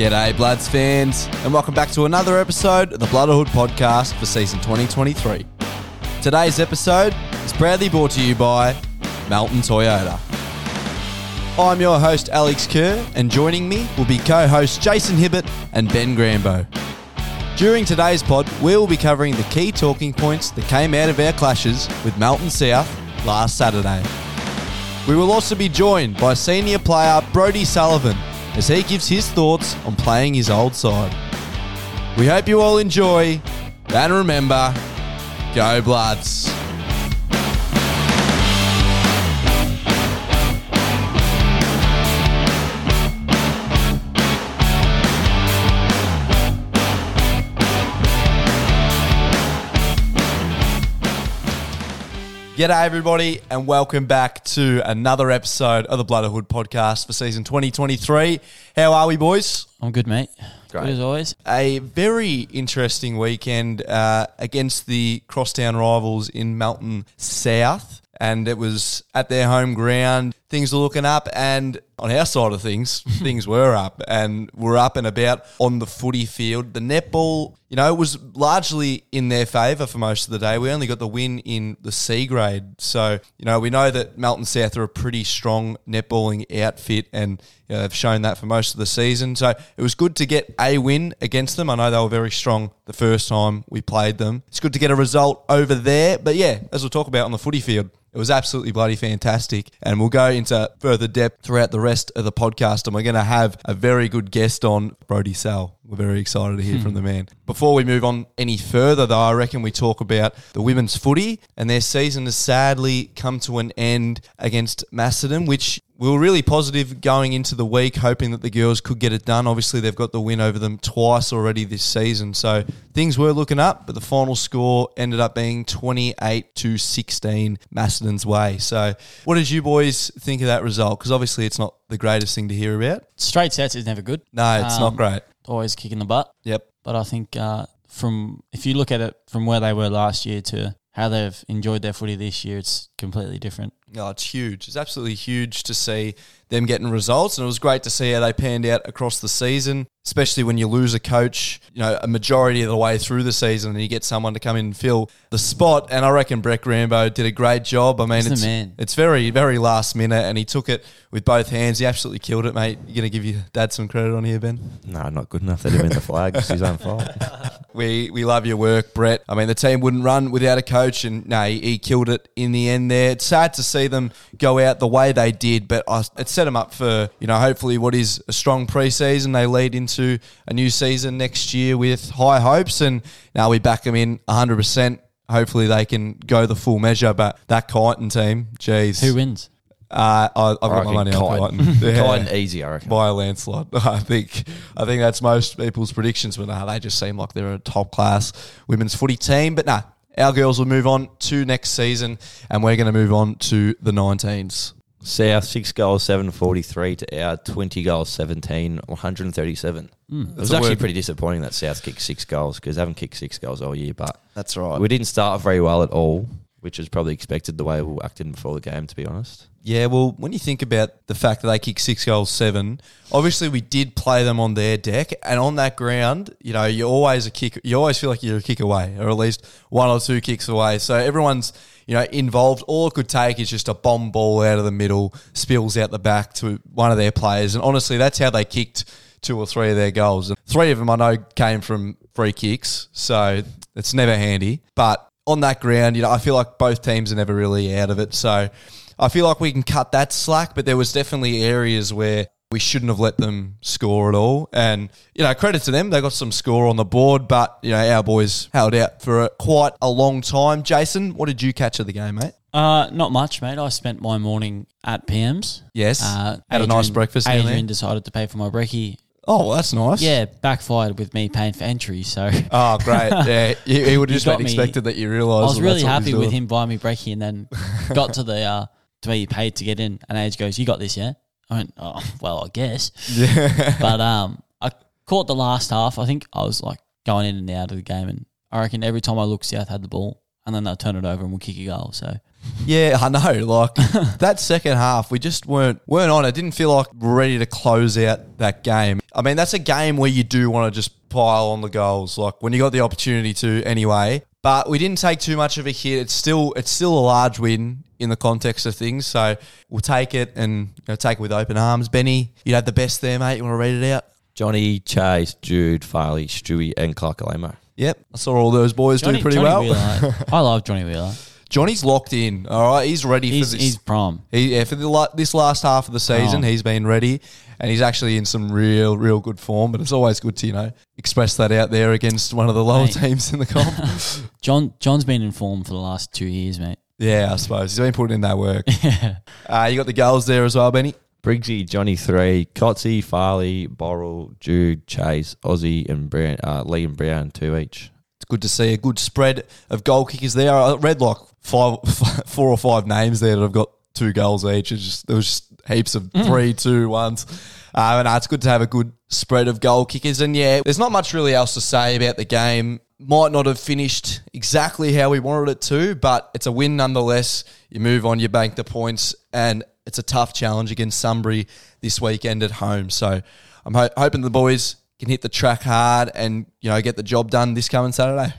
G'day, Bloods fans, and welcome back to another episode of the Bloodhood podcast for season 2023. Today's episode is proudly brought to you by Melton Toyota. I'm your host, Alex Kerr, and joining me will be co hosts Jason Hibbert and Ben Rambo. During today's pod, we will be covering the key talking points that came out of our clashes with Melton South last Saturday. We will also be joined by senior player Brody Sullivan as he gives his thoughts on playing his old side. We hope you all enjoy, and remember, go Bloods. G'day, everybody, and welcome back to another episode of the Bloodhood podcast for season 2023. How are we, boys? I'm good, mate. Great. Good as always. A very interesting weekend uh, against the crosstown rivals in Melton South. And it was at their home ground. Things were looking up, and on our side of things, things were up, and we're up and about on the footy field. The netball, you know, was largely in their favour for most of the day. We only got the win in the C grade, so you know we know that Melton South are a pretty strong netballing outfit, and you know, they've shown that for most of the season. So it was good to get a win against them. I know they were very strong the first time we played them. It's good to get a result over there, but yeah, as we'll talk about on the footy field. It was absolutely bloody fantastic. And we'll go into further depth throughout the rest of the podcast. And we're going to have a very good guest on, Brody Sal. We're very excited to hear from the man. Before we move on any further, though, I reckon we talk about the women's footy. And their season has sadly come to an end against Macedon, which we were really positive going into the week, hoping that the girls could get it done. Obviously, they've got the win over them twice already this season. So things were looking up, but the final score ended up being 28 to 16 Macedon's way. So, what did you boys think of that result? Because obviously, it's not the greatest thing to hear about. Straight sets is never good. No, it's not Um, great. Always kicking the butt. Yep. But I think uh, from if you look at it from where they were last year to how they've enjoyed their footy this year, it's completely different. No, it's huge. It's absolutely huge to see them getting results, and it was great to see how they panned out across the season. Especially when you lose a coach, you know, a majority of the way through the season, and you get someone to come in and fill the spot. And I reckon Brett Rambo did a great job. I mean, He's the it's man. it's very very last minute, and he took it with both hands. He absolutely killed it, mate. You're gonna give your dad some credit on here, Ben. No, not good enough. They didn't win the flag. It's his own fault. We we love your work, Brett. I mean, the team wouldn't run without a coach, and no, he, he killed it in the end. There, it's sad to see them go out the way they did, but I, it set them up for you know hopefully what is a strong preseason. They lead into a new season next year with high hopes, and now we back them in hundred percent. Hopefully they can go the full measure, but that Kyneton team, geez, Who wins? Uh, I, I've got my reckon money on Kyneton. Kyneton. Yeah Kyneton easy, I reckon. by a landslide. I think I think that's most people's predictions, but nah, they just seem like they're a top class women's footy team. But nah, our girls will move on to next season, and we're going to move on to the 19s. South six goals, seven forty three to our twenty goals, 17, 137. Hmm. It was actually word. pretty disappointing that South kicked six goals because they haven't kicked six goals all year. But That's right. we didn't start very well at all, which was probably expected the way we acted before the game. To be honest, Yeah, well, when you think about the fact that they kicked six goals, seven, obviously we did play them on their deck, and on that ground, you know, you're always a kick. You always feel like you're a kick away, or at least one or two kicks away. So everyone's you know involved. All it could take is just a bomb ball out of the middle, spills out the back to one of their players, and honestly, that's how they kicked two or three of their goals. And three of them I know came from free kicks, so it's never handy, but on that ground, you know, I feel like both teams are never really out of it. So I feel like we can cut that slack, but there was definitely areas where we shouldn't have let them score at all. And, you know, credit to them. They got some score on the board, but, you know, our boys held out for a, quite a long time. Jason, what did you catch of the game, mate? Uh, not much, mate. I spent my morning at PM's. Yes. Uh, Had a nice breakfast Adrian decided to pay for my brekkie. Oh, well, that's nice. Yeah, backfired with me paying for entry. So Oh, great. Yeah. He, he would have just got been me- expected that you realised. I was really happy with him buying me brekkie, and then got to the uh, to where you paid to get in, and Age goes, "You got this, yeah?" I went, "Oh, well, I guess." Yeah. but um, I caught the last half. I think I was like going in and out of the game, and I reckon every time I looked, South had the ball, and then they'll turn it over and we'll kick a goal. So Yeah, I know. Like that second half, we just weren't weren't on. it. didn't feel like ready to close out that game. I mean, that's a game where you do want to just pile on the goals, like when you got the opportunity to anyway. But we didn't take too much of a hit. It's still it's still a large win in the context of things. So we'll take it and you know, take it with open arms. Benny, you had the best there, mate. You want to read it out? Johnny, Chase, Jude, Farley, Stewie, and Clark Alamo. Yep, I saw all those boys do pretty Johnny well. Wheeler, I love Johnny Wheeler. Johnny's locked in. All right, he's ready He's, for this. he's prom. He, yeah, for the, this last half of the season, Oh. he's been ready, and he's actually in some real, real good form. But it's always good to you know express that out there against one of the lower Mate. teams in the comp. John John's been in form for the last two years, mate. yeah, I suppose he's been putting in that work. Yeah. Uh, you got the goals there as well, Benny. Briggsy, Johnny three, Cotsy, Farley, Borrell, Jude, Chase, Aussie, and Brown, uh, Lee and Brown two each. It's good to see a good spread of goal kickers there. I read like five, four or five names there that have got two goals each. It's just there was just heaps of three, two, ones. Uh, and uh, it's good to have a good spread of goal kickers. And yeah, there's not much really else to say about the game. Might not have finished exactly how we wanted it to, but it's a win nonetheless. You move on, you bank the points, and it's a tough challenge against Sunbury this weekend at home. So I'm ho- hoping the boys can hit the track hard and you know get the job done this coming Saturday.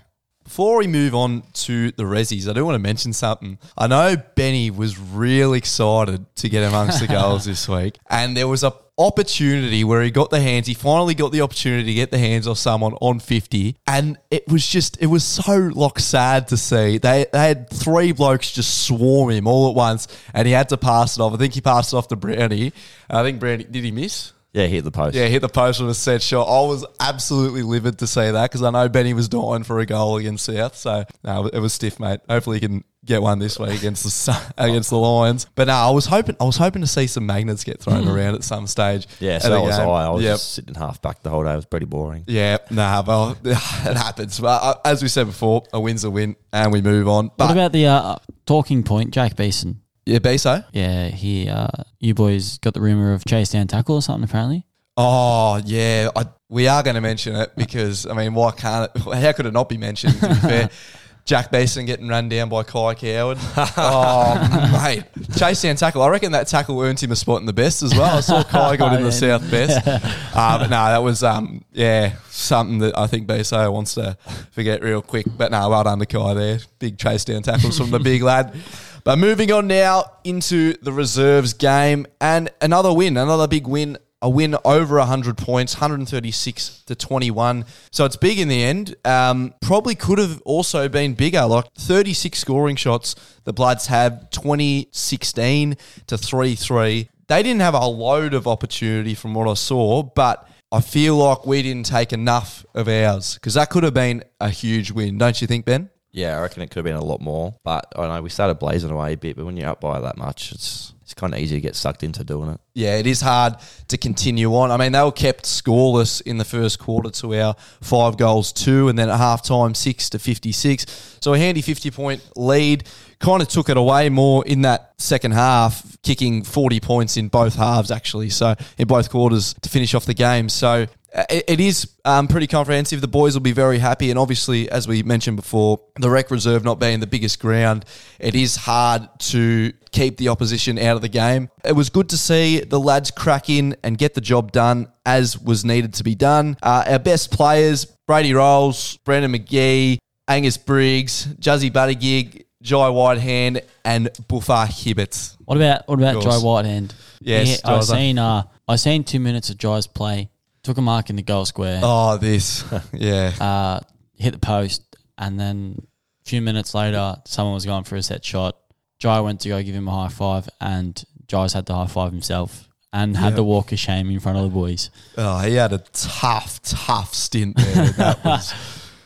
Before we move on to the Rezzies, I do want to mention something. I know Benny was real excited to get amongst the goals this week, and there was a opportunity where he got the hands. He finally got the opportunity to get the hands of someone on fifty, and it was just it was so like sad to see. They they had three blokes just swarm him all at once, and he had to pass it off. I think he passed it off to Brownie. I think Brownie did he miss? Yeah, hit the post. Yeah, hit the post with a set shot. I was absolutely livid to see that because I know Benny was dying for a goal against South. So no, it was stiff, mate. Hopefully he can get one this week against the against the Lions. But no, I was hoping I was hoping to see some magnets get thrown around at some stage. Yeah, of so the that was game. I. I was Yep. just sitting half back the whole day. It was pretty boring. Yeah, nah, well, it happens. But uh, as we said before, a win's a win, and we move on. But what about the uh, talking point, Jake Beeson? Yeah, Beso. Yeah, he. Uh, you boys got the rumor of chase down tackle or something apparently. Oh yeah, I, we are going to mention it because I mean, why can't it? How could it not be mentioned? To be fair, Jack Beeson getting run down by Kai Coward. Oh mate, chase down tackle. I reckon that tackle earned him a spot in the best as well. I saw Kai got in the South best, uh, but no, that was um yeah something that I think Beso wants to forget real quick. But no, well done to Kai there. Big chase down tackles from the big lad. But moving on now into the reserves game and another win, another big win a win over 100 points, 136 to 21. So it's big in the end. Um, probably could have also been bigger, like 36 scoring shots. The Bloods have 2016 to 3 3. They didn't have a load of opportunity from what I saw, but I feel like we didn't take enough of ours because that could have been a huge win, don't you think, Ben? Yeah, I reckon it could have been a lot more. But I know we started blazing away a bit, but when you're up by that much, it's it's kind of easy to get sucked into doing it. Yeah, it is hard to continue on. I mean, they were kept scoreless in the first quarter to our five goals, two, and then at halftime, six to 56. So a handy 50 point lead. Kind of took it away more in that second half, kicking 40 points in both halves, actually. So in both quarters to finish off the game. So it, it is um, pretty comprehensive. The boys will be very happy. And obviously, as we mentioned before, the rec reserve not being the biggest ground, it is hard to keep the opposition out of the game. It was good to see the lads crack in and get the job done as was needed to be done. Uh, our best players, Brady Rolls, Brandon McGee, Angus Briggs, Juzzy Buttigieg, Jai Whitehand, and Buffa Hibbert. What about what about Yours. Jai Whitehand? Yes, I seen uh, I seen two minutes of Jai's play. Took a mark in the goal square. Oh, this. yeah. uh, hit the post, and then a few minutes later, someone was going for a set shot. Jai went to go give him a high five, and Jai's had to high five himself and had Yeah. the walk of shame in front of the boys. Oh, he had a tough, tough stint there. That was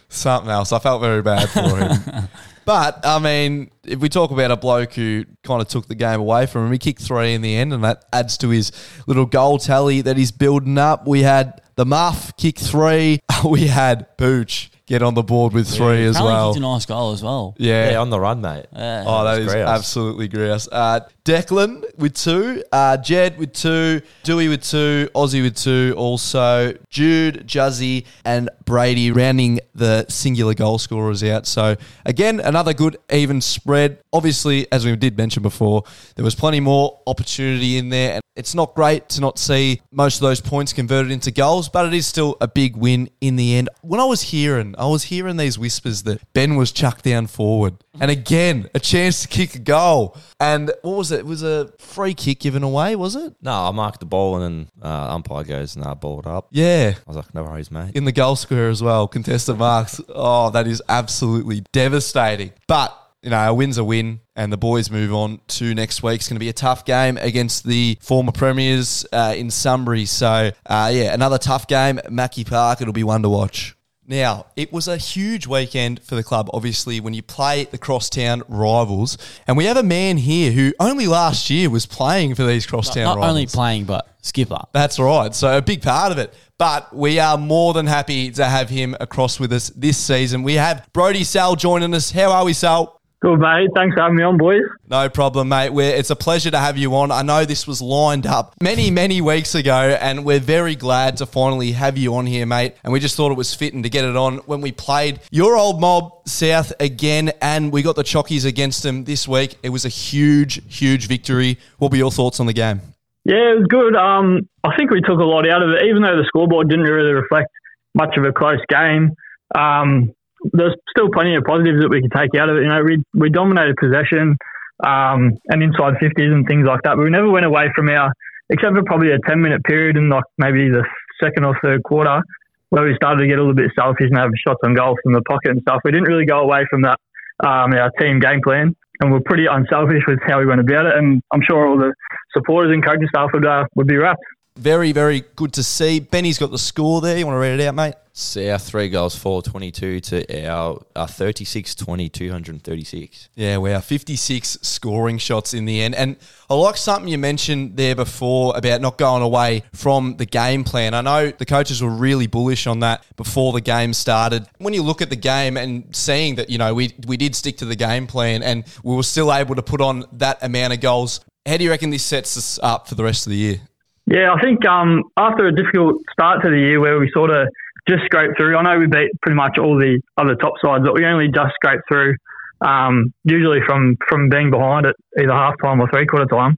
something else. I felt very bad for him. But I mean, if we talk about a bloke who kind of took the game away from him, he kicked three in the end, and that adds to his little goal tally that he's building up. We had the Muff kick three. We had Pooch get on the board with three as Apparently well. kicked a nice goal as well. Yeah. Yeah, on the run, mate. Yeah. Oh, that That's is grouse. absolutely grouse. Uh, Declan with two, uh, Jed with two, Dewey with two, Aussie with two, also Jude, Juzzy, and Brady rounding the singular goal scorers out. So again, another good even spread. Obviously, as we did mention before, there was plenty more opportunity in there, and it's not great to not see most of those points converted into goals, but it is still a big win in the end. When I was hearing, I was hearing these whispers that Ben was chucked down forward, and again, a chance to kick a goal. And what was it? It was a free kick given away, was it? No, I marked the ball and then uh, umpire goes, nah, ball it up. Yeah. I was like, no worries, mate. In the goal square as well, contested marks. Oh, that is absolutely devastating. But you know, a win's a win, and the boys move on to next week. It's going to be a tough game against the former premiers uh, in Sunbury. So, uh, yeah, another tough game. Mackey Park, it'll be one to watch. Now, it was a huge weekend for the club, obviously, when you play the crosstown rivals. And we have a man here who only last year was playing for these crosstown Not rivals. only playing, but skipper. That's right. So a big part of it. But we are more than happy to have him across with us this season. We have Brody Sal joining us. How are we, Sal? Good, mate. Thanks for having me on, boys. No problem, mate. We're, it's a pleasure to have you on. I know this was lined up many, many weeks ago, and we're very glad to finally have you on here, mate. And we just thought it was fitting to get it on when we played your old mob South again, and we got the Chockies against them this week. It was a huge, huge victory. What were your thoughts on the game? Yeah, it was good. Um, I think we took a lot out of it, even though the scoreboard didn't really reflect much of a close game. Um, there's still plenty of positives that we could take out of it. You know, we we dominated possession um, and inside fifties and things like that, but we never went away from our, except for probably a ten minute period in like maybe the second or third quarter where we started to get a little bit selfish and have shots on goal from the pocket and stuff. We didn't really go away from that um, our team game plan, and we're pretty unselfish with how we went about it. And I'm sure all the supporters and coaching staff would uh, would be wrapped. Very, very good to see. Benny's got the score there. You want to read it out, mate? South three goals, 422 to our uh, 36 20, 236. Yeah, we are 56 scoring shots in the end. And I like something you mentioned there before about not going away from the game plan. I know the coaches were really bullish on that before the game started. When you look at the game and seeing that, you know, we, we did stick to the game plan and we were still able to put on that amount of goals, how do you reckon this sets us up for the rest of the year? Yeah, I think um, after a difficult start to the year where we sort of just scraped through, I know we beat pretty much all the other top sides, but we only just scraped through, um, usually from, from being behind at either half time or three quarter time.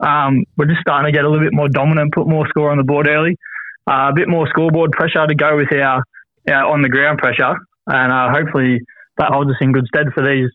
Um, we're just starting to get a little bit more dominant, put more score on the board early, uh, a bit more scoreboard pressure to go with our, our on the ground pressure, and uh, hopefully that holds us in good stead for these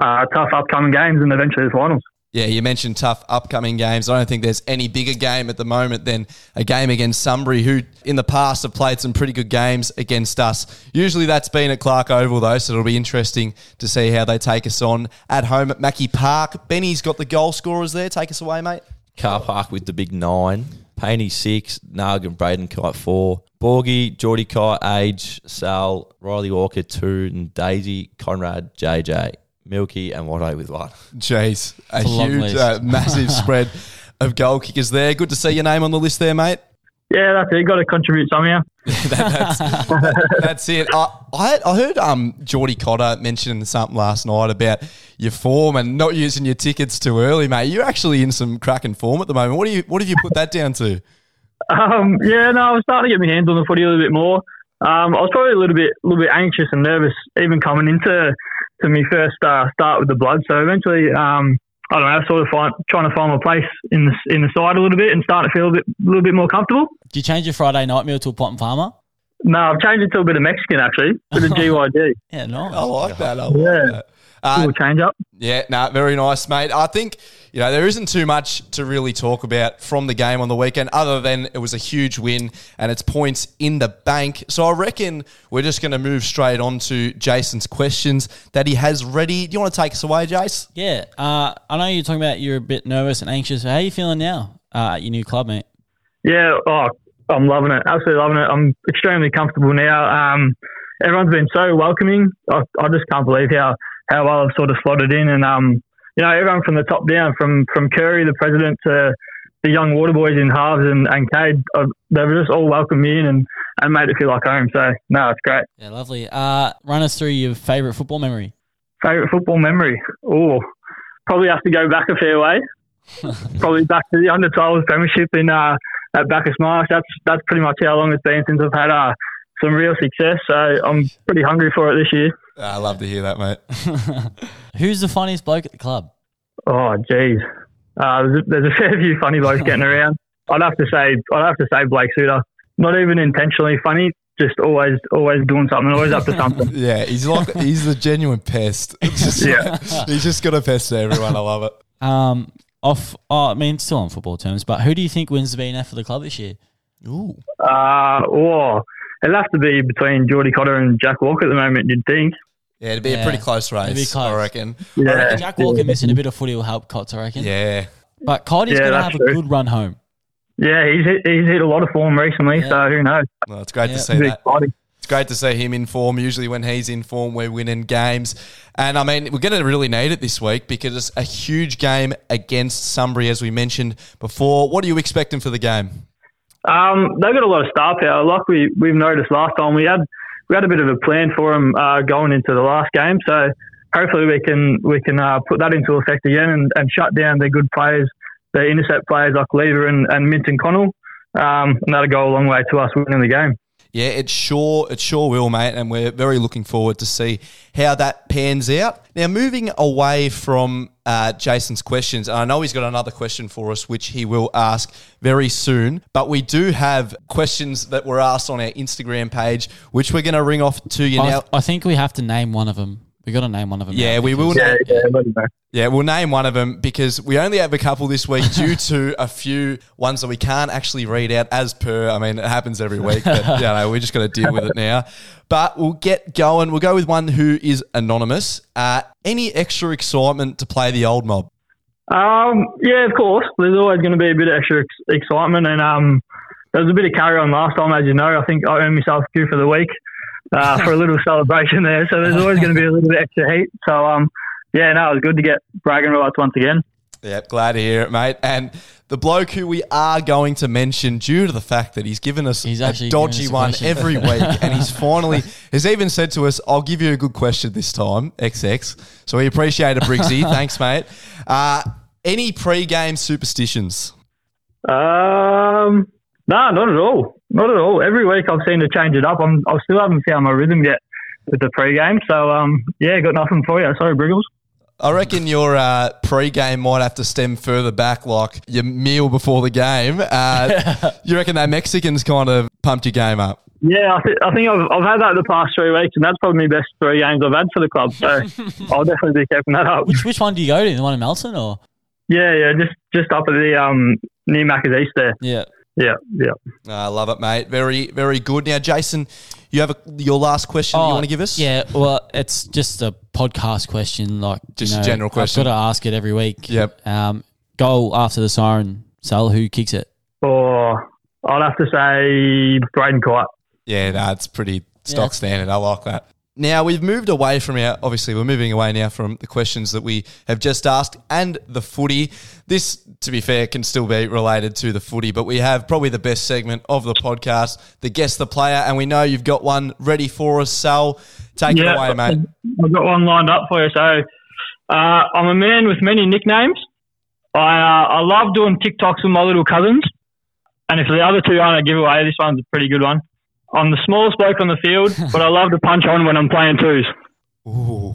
uh, tough upcoming games and eventually the finals. Yeah, you mentioned tough upcoming games. I don't think there's any bigger game at the moment than a game against Sunbury, who in the past have played some pretty good games against us. Usually that's been at Clarke Oval, though, so it'll be interesting to see how they take us on at home at Mackey Park. Benny's got the goal scorers there. Take us away, mate. Car Park with the big nine. Paney six. Nug and Braden Kite four. Borgie, Geordie Kite, Age, Sal, Riley Walker two, and Daisy, Conrad, JJ, Milky, and Watto with one. Jeez, a a huge, uh, massive spread of goal kickers there. Good to see your name on the list there, mate. Yeah, that's it. Got to contribute somehow. That's it. I, I, I heard um Geordie Cotter mention something last night about your form and not using your tickets too early, mate. You're actually in some cracking form at the moment. What do you what have you put that down to? Um, yeah, no, I was starting to get my hands on the footy a little bit more. Um, I was probably a little bit, a little bit anxious and nervous even coming into to me first uh, start with the blood. So eventually, um, I don't know, sort of find, trying to find my place in the in the side a little bit and starting to feel a bit, a little bit more comfortable. Did you change your Friday night meal to a pot and parma? No, I've changed it to a bit of Mexican actually, bit of GYG. Yeah, nice. I like that. I like Yeah. that. Uh, Little change up. Yeah, no, very nice, mate. I think you know there isn't too much to really talk about from the game on the weekend, other than it was a huge win and it's points in the bank. So I reckon we're just going to move straight on to Jason's questions that he has ready. Do you want to take us away, Jace? Yeah, uh, I know you're talking about you're a bit nervous and anxious. How are you feeling now uh, at your new club, mate? Yeah, oh, I'm loving it. Absolutely loving it. I'm extremely comfortable now. Um, everyone's been so welcoming. I, I just can't believe how, how well I've sort of slotted in. And, um, you know, everyone from the top down, from, from Curry, the president, to, the young water boys in halves and, and Cade, uh, they were just all welcomed me in and, and made it feel like home. So, no, it's great. Yeah, lovely. Uh, run us through your favourite football memory. Favourite football memory? Oh, probably have to go back a fair way. probably back to the under 12 premiership in uh, at Bacchus Marsh. That's that's pretty much how long it's been since I've had uh, some real success. So I'm pretty hungry for it this year. I love to hear that, mate. Who's the funniest bloke at the club? Oh, geez. Uh, there's, a, there's a fair few funny blokes getting around. I'd have to say, I'd have to say Blake Suter. Not even intentionally funny, just always, always doing something, always up to something. Yeah, he's like he's the genuine pest. Just Yeah. he's just got a pest to everyone. I love it. Um, off. Oh, I mean, still on football terms, but who do you think wins the BNF for the club this year? Ooh. Uh, oh, it'll have to be between Geordie Cotter and Jack Walker at the moment. You'd think. Yeah, it'd be Yeah, a pretty close race, it'd be close. I reckon. Yeah, Jack Walker missing a bit of footy will help Cots, I reckon. Yeah. But Cody's Yeah, going to that's have a good run home. yeah, he's hit, he's hit a lot of form recently, Yeah. so who knows? Well, it's great Yeah. to see that. exciting. It's great to see him in form. Usually, when he's in form, we're winning games. And I mean, we're going to really need it this week because it's a huge game against Sunbury, as we mentioned before. What are you expecting for the game? Um, they've got a lot of star power. Like we we've noticed last time, we had we had a bit of a plan for them uh, going into the last game. So hopefully we can we can uh, put that into effect again and, and shut down their good players, the intercept players like Lever and, and Minton Connell. Um, and that'll go a long way to us winning the game. Yeah, it sure it sure will, mate, and we're very looking forward to see how that pans out. Now, moving away from uh, Jason's questions, and I know he's got another question for us, which he will ask very soon. But we do have questions that were asked on our Instagram page, which we're going to ring off to you I, now. I think we have to name one of them. We got to name one of them. Yeah, we will Yeah, yeah, let him know. Yeah, we'll name one of them because we only have a couple this week due to a few ones that we can't actually read out as per. I mean, it happens every week, but you know, we just got to deal with it now. But we'll get going. We'll go with one who is anonymous. Uh, any extra excitement to play the old mob? Um, yeah, of course. There's always going to be a bit of extra ex- excitement, and um, there was a bit of carry on last time, as you know. I think I earned myself a few for the week uh, for a little celebration there. So there's always going to be a little bit extra heat. So um, yeah, no, it was good to get bragging rights once again. Yeah, glad to hear it, mate. And the bloke who we are going to mention, due to the fact that he's given us He's a dodgy us a one every week, and he's finally has even said to us, "I'll give you a good question this time, XX." So we appreciate it, Briggsy. Thanks, mate. Uh, any pre-game superstitions? Um, no, not at all. Not at all. Every week I've seen to change it up. I'm, I still haven't found my rhythm yet with the pre-game. So um, yeah, got nothing for you. Sorry, Briggles. I reckon your uh, pre-game might have to stem further back, like your meal before the game. Uh, you reckon that Mexicans kind of pumped your game up? Yeah, I, th- I think I've, I've had that the past three weeks, and that's probably my best three games I've had for the club. So I'll definitely be keeping that up. Which which one do you go to? The one in Melton or? Yeah, yeah, just just up at the um near Macca's East there. Yeah. Yeah, yeah. I love it, mate. Very, very good. Now, Jason, you have a, your last question that you Oh, want to give us? Yeah, well, it's just a podcast question, like you Just a general question. I've got to ask it every week. Yep. Um, goal after the siren. Sal, who kicks it? Or I'd have to say Braden Kite. Yeah, that's pretty stock Yeah. standard. I like that. Now we've moved away from our obviously we're moving away now from the questions that we have just asked and the footy. This, to be fair, can still be related to the footy, but we have probably the best segment of the podcast, the guess the player, and we know you've got one ready for us. Sal, take it away, mate. I've got one lined up for you. So uh, I'm a man with many nicknames. I uh, I love doing TikToks with my little cousins. And if the other two aren't a giveaway, this one's a pretty good one. I'm the smallest bloke on the field, but I love to punch on when I'm playing twos. Ooh,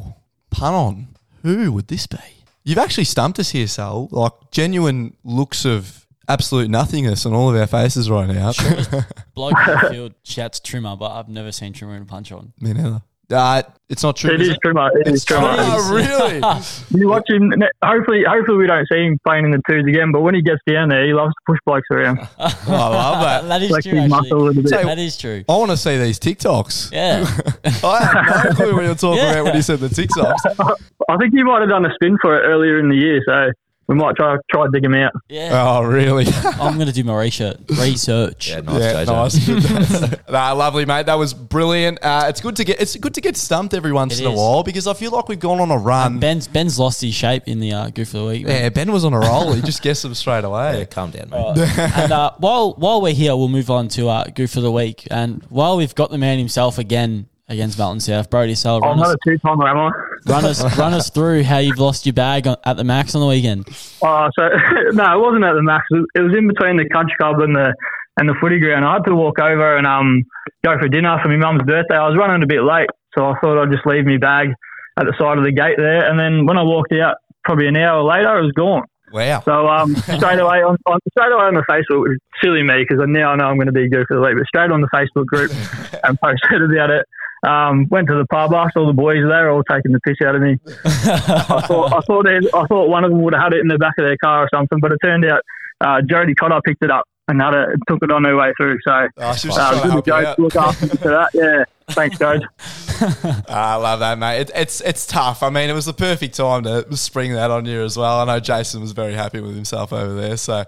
pun on. Who would this be? You've actually stumped us here, Sal. Like genuine looks of absolute nothingness on all of our faces right now. Bloke in the field shouts Trimmer, but I've never seen Trimmer in a punch on. Me neither. Uh, it's not true. It is is it? true, mate. It is true, mate. Oh, really? You watch him. Hopefully, hopefully we don't see him playing in the twos again. But when he gets down there, he loves to push blokes around, I love that. that is flex true, muscle a actually. bit. So- That is true. I want to see these TikToks. Yeah. I have no clue what you're talking Yeah. about when you said the TikToks. I think he might have done a spin for it earlier in the year. So we might try try dig him out. Yeah. Oh, really? I'm going to do my research. Research. Yeah, nice, yeah, JJ. nice. nah, lovely, mate. That was brilliant. Uh, it's good to get it's good to get stumped every once It in a is. while because I feel like we've gone on a run. Ben's Ben's lost his shape in the uh, goof of the week. yeah, Ben was on a roll. He just guessed them straight Yeah, away. calm down, mate. and uh, while while we're here, we'll move on to uh, goof of the week. And while we've got the man himself again against Melton South, Brody Sal, I'm run, not us, a two timer, am I? run us run us through how you've lost your bag on, at the max on the weekend. Oh, so no, it wasn't at the max. It was- it was in between the country club and the and the footy ground. I had to walk over and um go for dinner for my mum's birthday. I was running a bit late, so I thought I'd just leave my bag at the side of the gate there. And then when I walked out, probably an hour later, it was gone. Wow. So um, straight away on, on straight away on the Facebook, which is silly me because now I know I'm going to be good for the week. But straight on the Facebook group and posted about it. Um, went to the pub, asked all the boys there, all taking the piss out of me. I thought I thought they, I thought one of them would have had it in the back of their car or something, but it turned out uh, Geordie Cotter picked it up and had it, took it on her way through. So Oh, uh, to good out. Look after that. Yeah, thanks, guys. Ah, I love that, mate. It, it's it's tough. I mean, it was the perfect time to spring that on you as well. I know Jason was very happy with himself over there. So uh,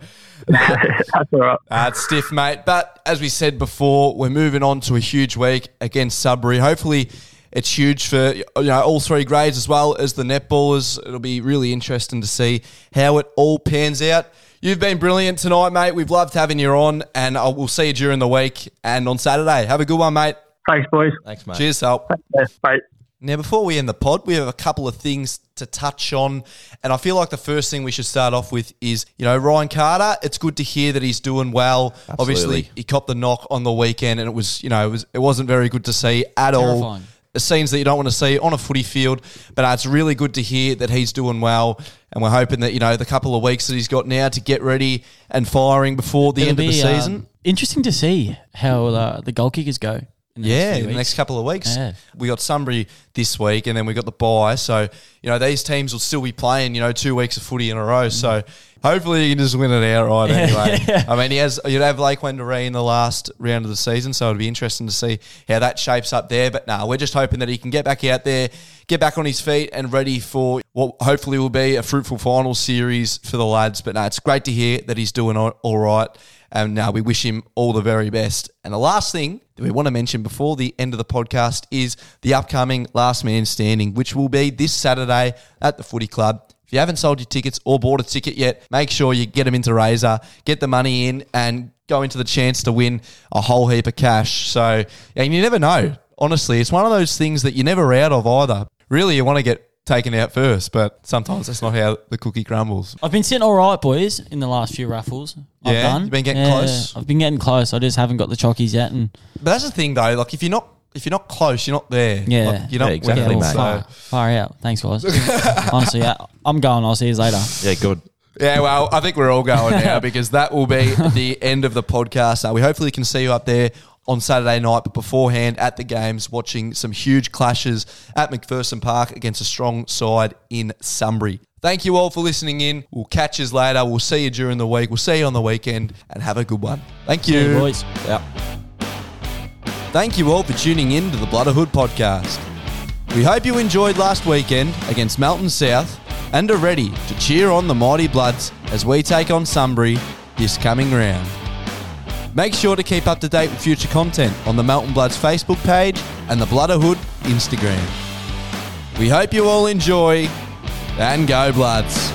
That's all right. Uh, it's stiff, mate. But as we said before, we're moving on to a huge week against Sunbury. Hopefully, it's huge for you know all three grades as well as the netballers. It'll be really interesting to see how it all pans out. You've been brilliant tonight, mate. We've loved having you on, and uh, I will see you during the week and on Saturday. Have a good one, mate. Thanks, boys. Thanks, mate. Cheers, help. Yeah, bye. Now, before we end the pod, we have a couple of things to touch on. And I feel like the first thing we should start off with is, you know, Ryan Carter. It's good to hear that he's doing well. Obviously, Absolutely. he copped the knock on the weekend, and it was, you know, it, was, it wasn't very good to see at all. Terrifying. The scenes that you don't want to see on a footy field. But uh, it's really good to hear that he's doing well. And we're hoping that, you know, the couple of weeks that he's got now to get ready and firing before the It'll end of the season. um, interesting to see how uh, the goal kickers go. In Yeah, in the next couple of weeks. Yeah. We got Sunbury this week and then we got the bye. So, you know, these teams will still be playing, you know, two weeks of footy in a row. So mm. hopefully you can just win it outright anyway. I mean, he has, you'd have Lake Wendouree in the last round of the season. So it'd be interesting to see how that shapes up there. But no, we're just hoping that he can get back out there, get back on his feet and ready for what hopefully will be a fruitful final series for the lads. But no, it's great to hear that he's doing all right. And now we wish him all the very best. And the last thing that we want to mention before the end of the podcast is the upcoming Last Man Standing, which will be this Saturday at the Footy Club. If you haven't sold your tickets or bought a ticket yet, make sure you get them into Razor, get the money in, and go into the chance to win a whole heap of cash. So, and you never know. Honestly, it's one of those things that you're never out of either. Really, you want to get taken out first, but sometimes that's not how the cookie crumbles. I've been sitting all right, boys, in the last few raffles. I've Yeah? done. You've been getting close? I've been getting close. I just haven't got the chockies yet, and But that's the thing, though. Like, if you're not if you're not close, you're not there. Yeah. Like, you're not Yeah, exactly, winning. well, mate. far, far out. Thanks, guys. Honestly, yeah, I'm going. I'll see you later. Yeah, good. Yeah, well, I think we're all going now because that will be the end of the podcast. Uh, we hopefully can see you up there on Saturday night, but beforehand at the games, watching some huge clashes at McPherson Park against a strong side in Sunbury. Thank you all for listening in. We'll catch you later. We'll see you during the week. We'll see you on the weekend and have a good one. Thank you. You, boys. Yeah. Thank you all for tuning in to the Blood of Hood podcast. We hope you enjoyed last weekend against Melton South and are ready to cheer on the Mighty Bloods as we take on Sunbury this coming round. Make sure to keep up to date with future content on the Melton Bloods Facebook page and the Blood of Hood Instagram. We hope you all enjoy and go Bloods.